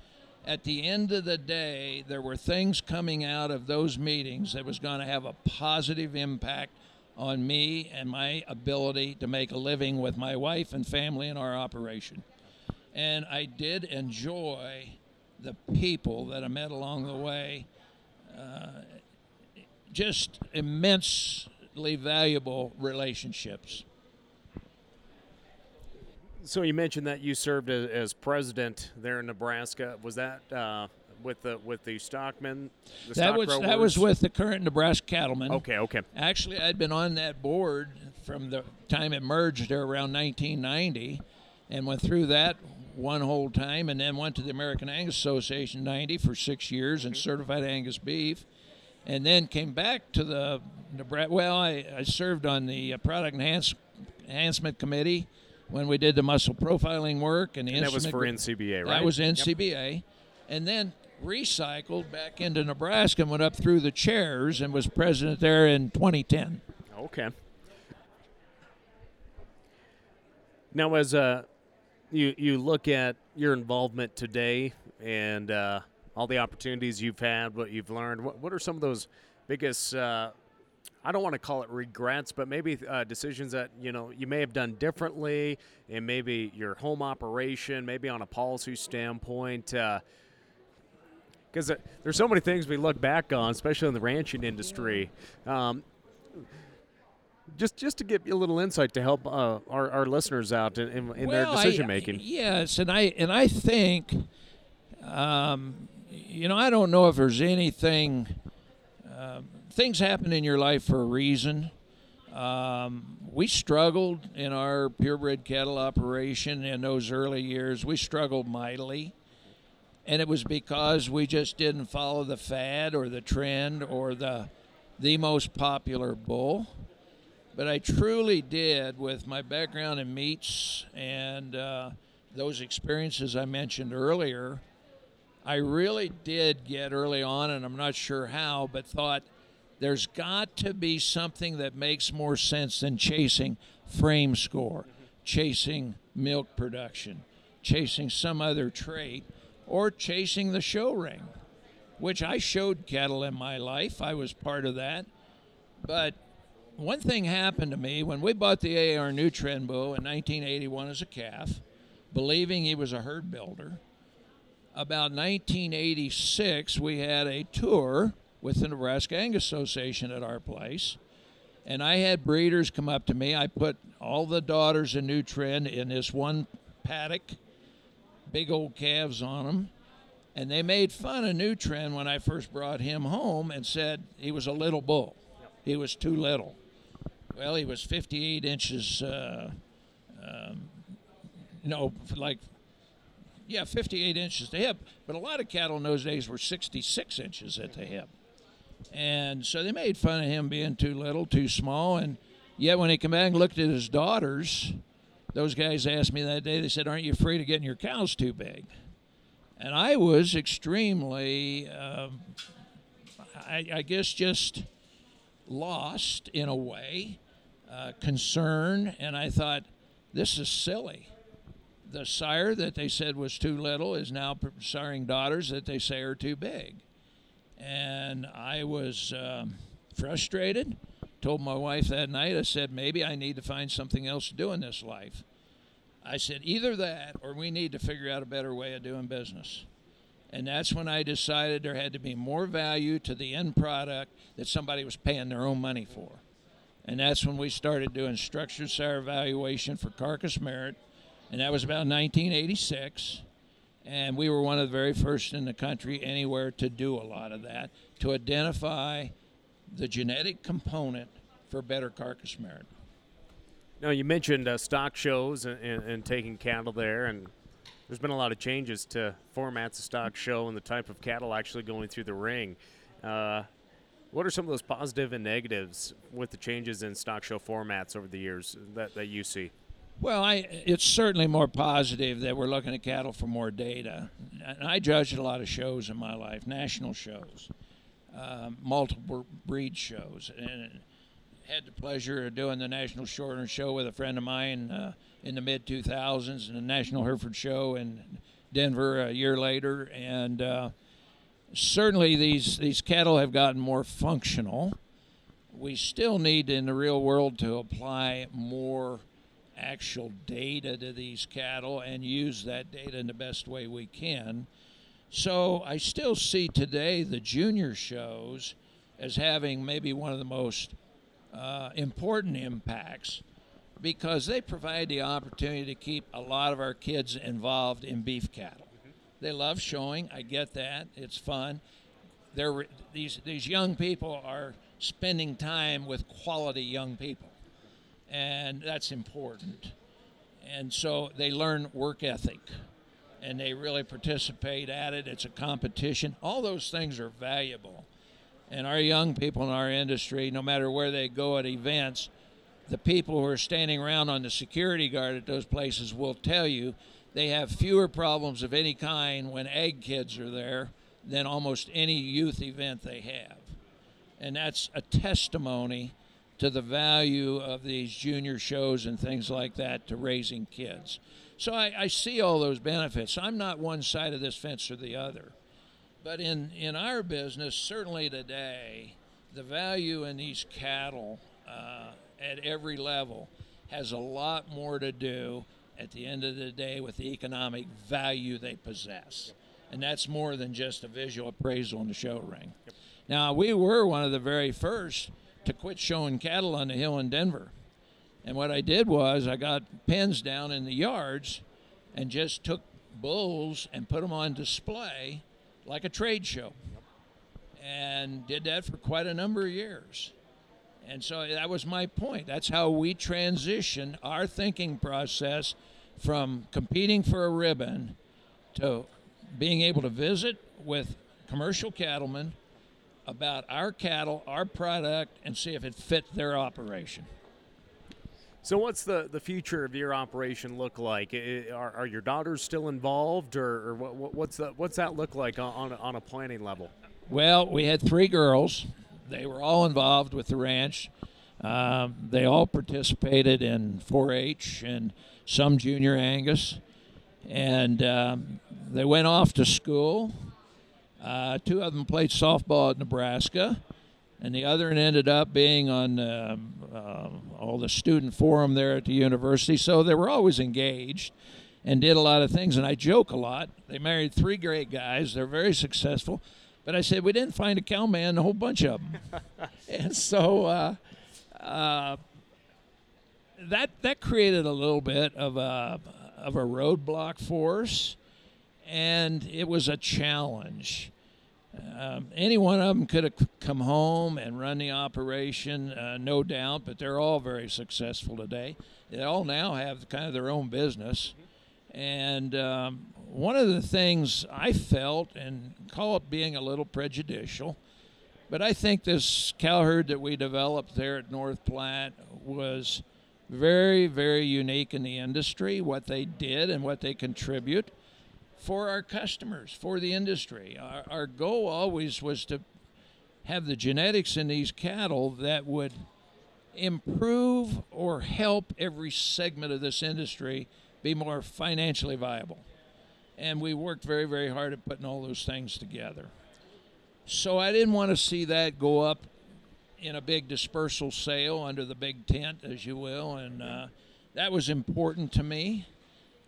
C: at the end of the day, there were things coming out of those meetings that was going to have a positive impact on me and my ability to make a living with my wife and family in our operation. And I did enjoy the people that I met along the way. Uh, just immensely valuable relationships.
B: So you mentioned that you served as, as president there in Nebraska. Was that uh, with the with the stockmen?
C: The that stock was growers? that was with the current Nebraska cattlemen.
B: Okay, okay.
C: Actually, I'd been on that board from the time it merged there around 1990, and went through that one whole time, and then went to the American Angus Association 90 for six years and certified Angus beef, and then came back to the Nebraska. Well, I, I served on the product enhance, enhancement committee when we did the muscle profiling work and,
B: and that was for NCBA, right?
C: That was NCBA, yep. and then recycled back into Nebraska and went up through the chairs and was president there in 2010.
B: Okay. Now, as uh, you you look at your involvement today and uh, all the opportunities you've had, what you've learned, what, what are some of those biggest uh, I don't want to call it regrets, but maybe uh, decisions that you know you may have done differently, and maybe your home operation, maybe on a policy standpoint. because uh, there's so many things we look back on, especially in the ranching industry. Um, just just to give you a little insight to help uh, our, our listeners out in, in, in
C: well,
B: their decision making.
C: Yes, and I and I think, um, you know, I don't know if there's anything. Um, things happen in your life for a reason. Um, we struggled in our purebred cattle operation in those early years. We struggled mightily. And it was because we just didn't follow the fad or the trend or the, the most popular bull. But I truly did, with my background in meats and uh, those experiences I mentioned earlier, I really did get early on, and I'm not sure how, but thought there's got to be something that makes more sense than chasing frame score, chasing milk production, chasing some other trait, or chasing the show ring, which I showed cattle in my life. I was part of that. But one thing happened to me when we bought the AR New Trend bull in 1981 as a calf, believing he was a herd builder about 1986, we had a tour with the Nebraska Angus Association at our place. And I had breeders come up to me. I put all the daughters of New Trend in this one paddock, big old calves on them. And they made fun of New Trend when I first brought him home and said he was a little bull. He was too little. Well, he was 58 inches, uh, um, know, like yeah, 58 inches to hip, but a lot of cattle in those days were 66 inches at the hip. And so they made fun of him being too little, too small. And yet when he came back and looked at his daughters, those guys asked me that day, they said, Aren't you afraid of getting your cows too big? And I was extremely, um, I, I, guess, just lost in a way, uh, concerned. And I thought, This is silly the sire that they said was too little is now siring daughters that they say are too big. And I was um, frustrated. Told my wife that night, I said, maybe I need to find something else to do in this life. I said, either that or we need to figure out a better way of doing business. And that's when I decided there had to be more value to the end product that somebody was paying their own money for. And that's when we started doing structured sire evaluation for carcass merit and that was about 1986. And we were one of the very first in the country anywhere to do a lot of that, to identify the genetic component for better carcass merit.
B: Now, you mentioned uh, stock shows and, and, and, taking cattle there, and there's been a lot of changes to formats of stock show and the type of cattle actually going through the ring. Uh, what are some of those positive and negatives with the changes in stock show formats over the years that, that you see?
C: Well, I, it's certainly more positive that we're looking at cattle for more data. And I judged a lot of shows in my life, national shows, um, multiple breed shows, and had the pleasure of doing the National Shorthorn Show with a friend of mine uh, in the mid 2000s, and the National Hereford Show in Denver a year later. And uh, certainly, these these cattle have gotten more functional. We still need in the real world to apply more actual data to these cattle and use that data in the best way we can. So I still see today the junior shows as having maybe one of the most uh, important impacts because they provide the opportunity to keep a lot of our kids involved in beef cattle. They love showing. I get that. It's fun. They're, these, these young people are spending time with quality young people and that's important. And so they learn work ethic and they really participate at it. It's a competition. All those things are valuable. And our young people in our industry, no matter where they go at events, the people who are standing around on the security guard at those places will tell you they have fewer problems of any kind when ag kids are there than almost any youth event they have. And that's a testimony to the value of these junior shows and things like that to raising kids. So I, I, see all those benefits. I'm not one side of this fence or the other. But in, in our business, certainly today, the value in these cattle uh, at every level has a lot more to do at the end of the day with the economic value they possess. And that's more than just a visual appraisal in the show ring. Yep. Now, we were one of the very first to quit showing cattle on the hill in Denver. And what I did was I got pens down in the yards and just took bulls and put them on display like a trade show. And did that for quite a number of years. And so that was my point. That's how we transition our thinking process from competing for a ribbon to being able to visit with commercial cattlemen about our cattle, our product, and see if it fit their operation.
B: So, what's the, the future of your operation look like? Are, are your daughters still involved, or, or what, what's the, what's that look like on, on a planning level?
C: Well, we had three girls. They were all involved with the ranch. Um, they all participated in 4-H and some junior Angus, and um, they went off to school. Uh, two of them played softball at Nebraska, and the other one ended up being on uh, uh, all the student forum there at the university. So they were always engaged and did a lot of things. And I joke a lot. They married three great guys. They're very successful. But I said we didn't find a cowman, a whole bunch of them. and so uh, uh, that that created a little bit of a of a roadblock for us, and it was a challenge. Um, any one of them could have come home and run the operation, uh, no doubt, but they're all very successful today. They all now have kind of their own business. And um, one of the things I felt, and call it being a little prejudicial, but I think this cow herd that we developed there at North Platte was very, very unique in the industry, what they did and what they contribute for our customers, for the industry. Our, our goal always was to have the genetics in these cattle that would improve or help every segment of this industry be more financially viable. And we worked very, very hard at putting all those things together. So I didn't want to see that go up in a big dispersal sale under the big tent, as you will, and uh, that was important to me.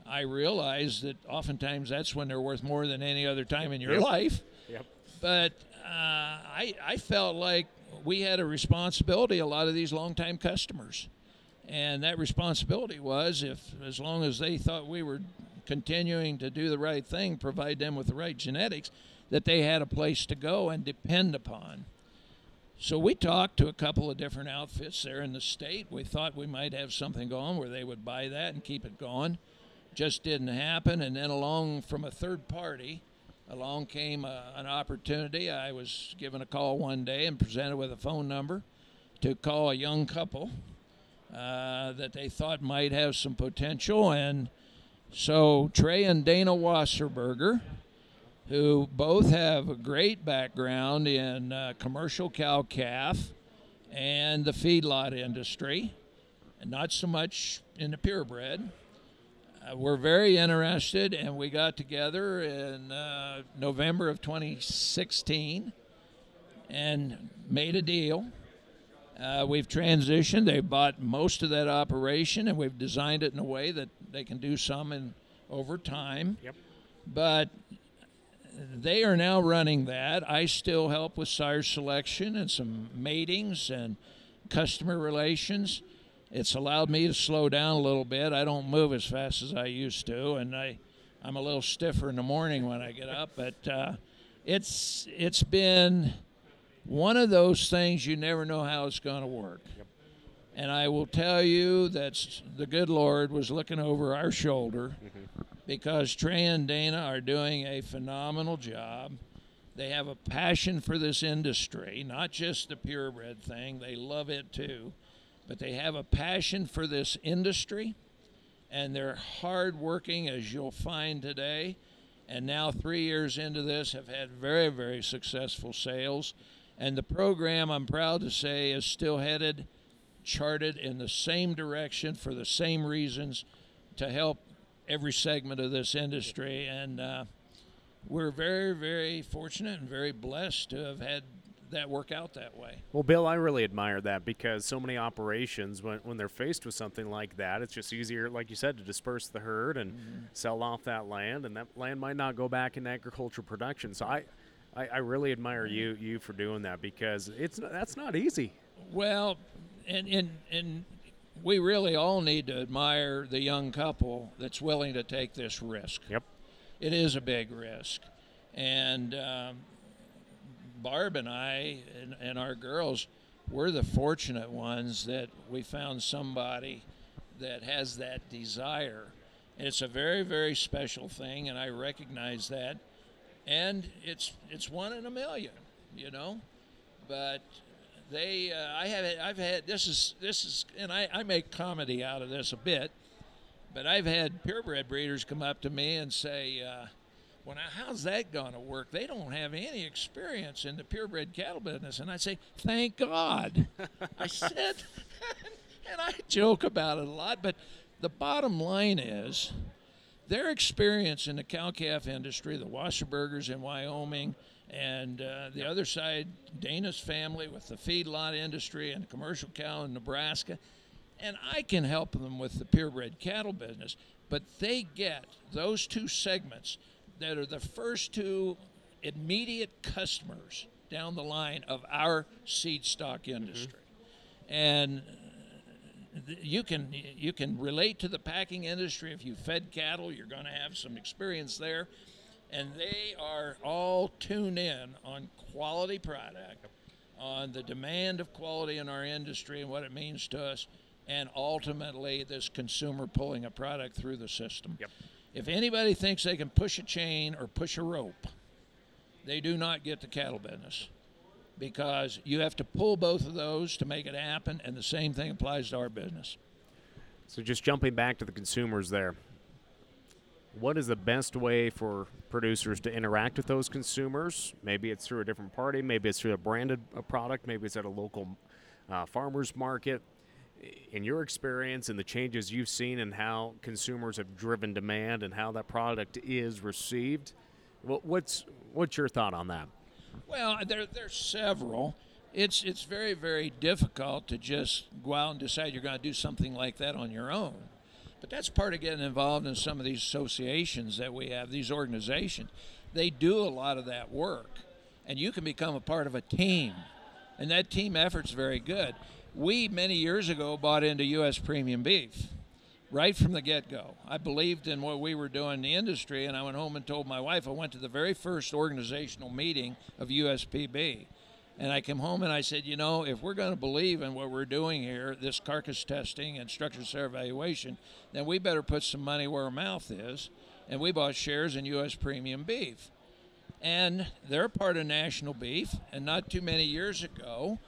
C: I realized that oftentimes that's when they're worth more than any other time in your
B: yep.
C: life.
B: Yep.
C: But uh, I, I felt like we had a responsibility, a lot of these longtime customers. And that responsibility was if, as long as they thought we were continuing to do the right thing, provide them with the right genetics, that they had a place to go and depend upon. So we talked to a couple of different outfits there in the state. We thought we might have something going where they would buy that and keep it going just didn't happen. And then along from a third party, along came a, an opportunity. I was given a call one day and presented with a phone number to call a young couple uh, that they thought might have some potential. And so Trey and Dana Wasserburger, who both have a great background in uh, commercial cow calf and the feedlot industry, and not so much in the purebred uh, we're very interested, and we got together in uh, November of 2016 and made a deal. Uh, we've transitioned. They bought most of that operation, and we've designed it in a way that they can do some in over time.
B: Yep.
C: But they are now running that. I still help with sire selection and some matings and customer relations it's allowed me to slow down a little bit. I don't move as fast as I used to, and I, I'm a little stiffer in the morning when I get up. But uh, it's it's been one of those things you never know how it's going to work. And I will tell you that the good Lord was looking over our shoulder mm-hmm. because Trey and Dana are doing a phenomenal job. They have a passion for this industry, not just the purebred thing. They love it too but they have a passion for this industry and they're hardworking, as you'll find today. And now, three years into this, have had very, very successful sales. And the program, I'm proud to say, is still headed, charted in the same direction for the same reasons to help every segment of this industry. And uh, we're very, very fortunate and very blessed to have had that work out that way.
B: Well, Bill, I really admire that because so many operations, when, when they're faced with something like that, it's just easier, like you said, to disperse the herd and mm-hmm. sell off that land, and that land might not go back in agricultural production. So I, I, I really admire you you for doing that because it's that's not easy.
C: Well, and and and we really all need to admire the young couple that's willing to take this risk.
B: Yep,
C: it is a big risk, and um, Barb and I and, and our girls, we're the fortunate ones that we found somebody that has that desire. And it's a very, very special thing, and I recognize that. And it's it's one in a million, you know. But they, uh, I have, I've had this is this is, and I, I make comedy out of this a bit. But I've had purebred breeders come up to me and say, uh, well, now, how's that going to work? They don't have any experience in the purebred cattle business. And I say, thank God. I said, and I joke about it a lot, but the bottom line is their experience in the cow calf industry, the Wasserburgers in Wyoming, and uh, the other side, Dana's family with the feedlot industry and commercial cow in Nebraska. And I can help them with the purebred cattle business, but they get those two segments that are the first two immediate customers down the line of our seed stock mm-hmm. industry. Mm-hmm. And you can you can relate to the packing industry if you fed cattle you're going to have some experience there and they are all tuned in on quality product on the demand of quality in our industry and what it means to us and ultimately this consumer pulling a product through the system
B: yep.
C: If anybody thinks they can push a chain or push a rope, they do not get the cattle business because you have to pull both of those to make it happen, and the same thing applies to our business.
B: So, just jumping back to the consumers there, what is the best way for producers to interact with those consumers? Maybe it's through a different party, maybe it's through a branded product, maybe it's at a local uh, farmer's market in your experience and the changes you've seen and how consumers have driven demand and how that product is received, what's what's your thought on that?
C: Well, there there's several. It's it's very very difficult to just go out and decide you're going to do something like that on your own. But that's part of getting involved in some of these associations that we have, these organizations. They do a lot of that work, and you can become a part of a team, and that team effort's very good we many years ago bought into U.S. premium beef right from the get go. I believed in what we were doing in the industry, and I went home and told my wife I went to the very first organizational meeting of USPB. And I came home and I said, you know, if we're going to believe in what we're doing here, this carcass testing and structured sire evaluation, then we better put some money where our mouth is. And we bought shares in U.S. Premium Beef. And they're part of National Beef. And not too many years ago,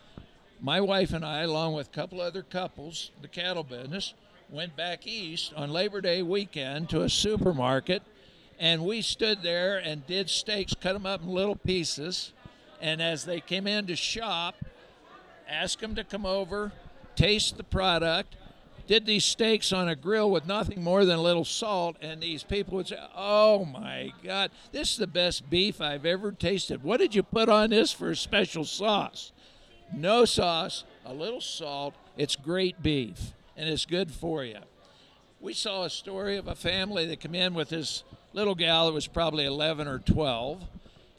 C: my wife and I, along with a couple other couples, the cattle business, went back east on Labor Day weekend to a supermarket, and we stood there and did steaks, cut them up in little pieces, and as they came in to shop, asked them to come over, taste the product, did these steaks on a grill with nothing more than a little salt, and these people would say, "Oh my God, this is the best beef I've ever tasted. What did you put on this for a special sauce?" no sauce, a little salt. It's great beef, and it's good for you. We saw a story of a family that came in with this little gal that was probably 11 or 12,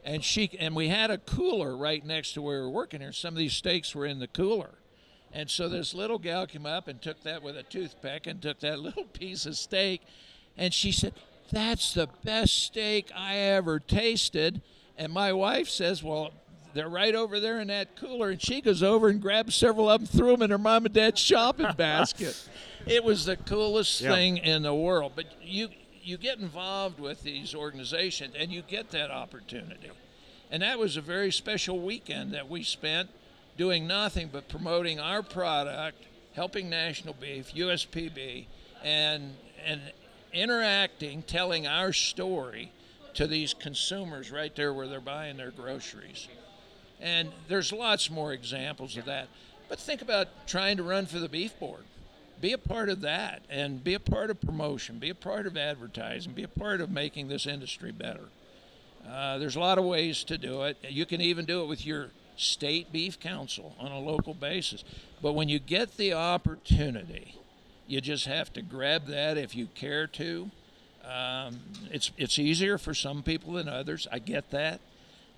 C: and she and we had a cooler right next to where we were working here. Some of these steaks were in the cooler. And so this little gal came up and took that with a toothpick and took that little piece of steak, and she said, "That's the best steak I ever tasted." And my wife says, "Well, they're right over there in that cooler. And she goes over and grabs several of them, threw them in her mom and dad's shopping basket. It was the coolest thing in the world. But you you get involved with these organizations and you get that opportunity. And that was a very special weekend that we spent doing nothing but promoting our product, helping National Beef, USPB, and and interacting, telling our story to these consumers right there where they're buying their groceries. And there's lots more examples of that. But think about trying to run for the beef board. Be a part of that and be a part of promotion, be a part of advertising, be a part of making this industry better. Uh, there's a lot of ways to do it. You can even do it with your state beef council on a local basis. But when you get the opportunity, you just have to grab that if you care to. Um, it's it's easier for some people than others. I get that,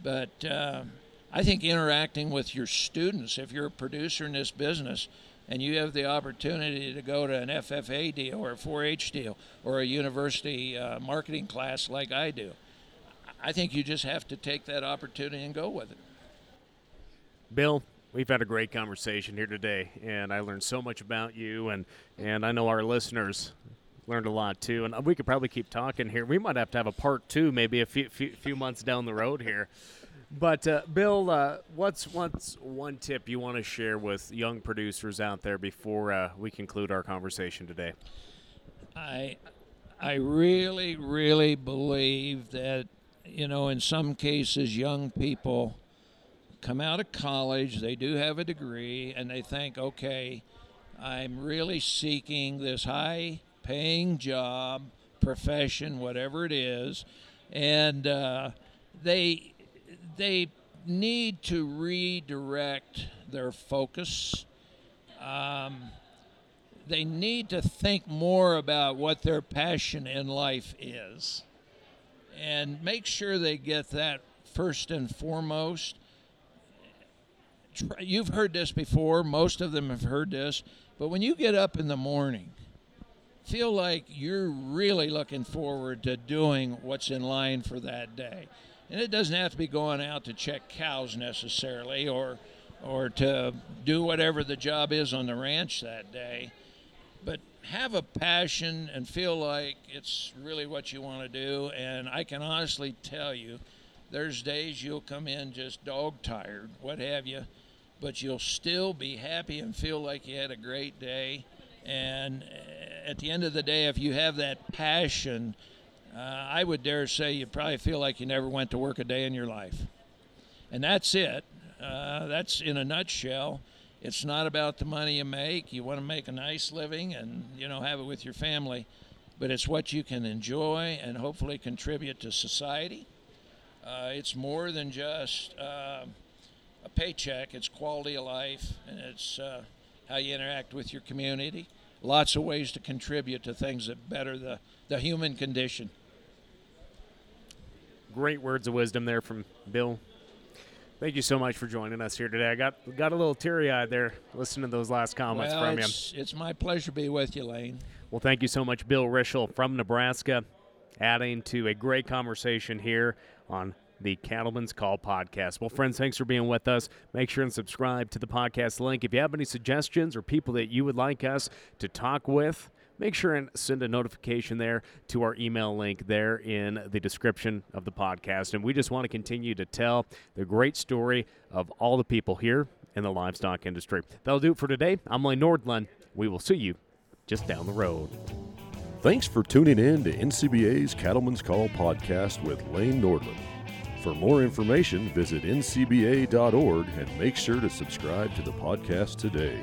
C: but um, I think interacting with your students, if you're a producer in this business and you have the opportunity to go to an FFA deal or a 4 H deal or a university uh, marketing class like I do, I think you just have to take that opportunity and go with it.
B: Bill, we've had a great conversation here today, and I learned so much about you, and and I know our listeners learned a lot too. And we could probably keep talking here. We might have to have a part two, maybe a few few, few months down the road here. But uh, Bill, uh, what's what's one tip you want to share with young producers out there before uh, we conclude our conversation today?
C: I I really really believe that you know in some cases young people come out of college, they do have a degree, and they think, okay, I'm really seeking this high paying job, profession, whatever it is, and uh, they they need to redirect their focus. Um, they need to think more about what their passion in life is and make sure they get that first and foremost. You've heard this before, most of them have heard this, but when you get up in the morning feel like you're really looking forward to doing what's in line for that day. And it doesn't have to be going out to check cows necessarily or or to do whatever the job is on the ranch that day. But have a passion and feel like it's really what you want to do. And I can honestly tell you, there's days you'll come in just dog tired, what have you, but you'll still be happy and feel like you had a great day. And eh, at the end of the day, if you have that passion, uh, I would dare say you probably feel like you never went to work a day in your life. And that's it. Uh, that's in a nutshell. It's not about the money you make. You want to make a nice living and you know have it with your family, but it's what you can enjoy and hopefully contribute to society. Uh, it's more than just uh, a paycheck. It's quality of life, and it's uh, how you interact with your community lots of ways to contribute to things that better the, the human condition.
B: Great words of wisdom there from Bill. Thank you so much for joining us here today. I got got a little teary eyed there listening to those last comments
C: well,
B: from
C: it's, you. It's my pleasure to be with you, Lane.
B: Well, thank you so much, Bill Rishel from Nebraska, adding to a great conversation here on the Cattleman's Call podcast. Well, friends, thanks for being with us. Make sure and subscribe to the podcast link. If you have any suggestions or people that you would like us to talk with, make sure and send a notification there to our email link there in the description of the podcast. And we just want to continue to tell the great story of all the people here in the livestock industry. That'll do it for today. I'm Lane Nordlund. We will see you just down the road.
A: Thanks for tuning in to NCBA's Cattleman's Call podcast with Lane Nordlund. For more information, visit ncba.org and make sure to subscribe to the podcast today.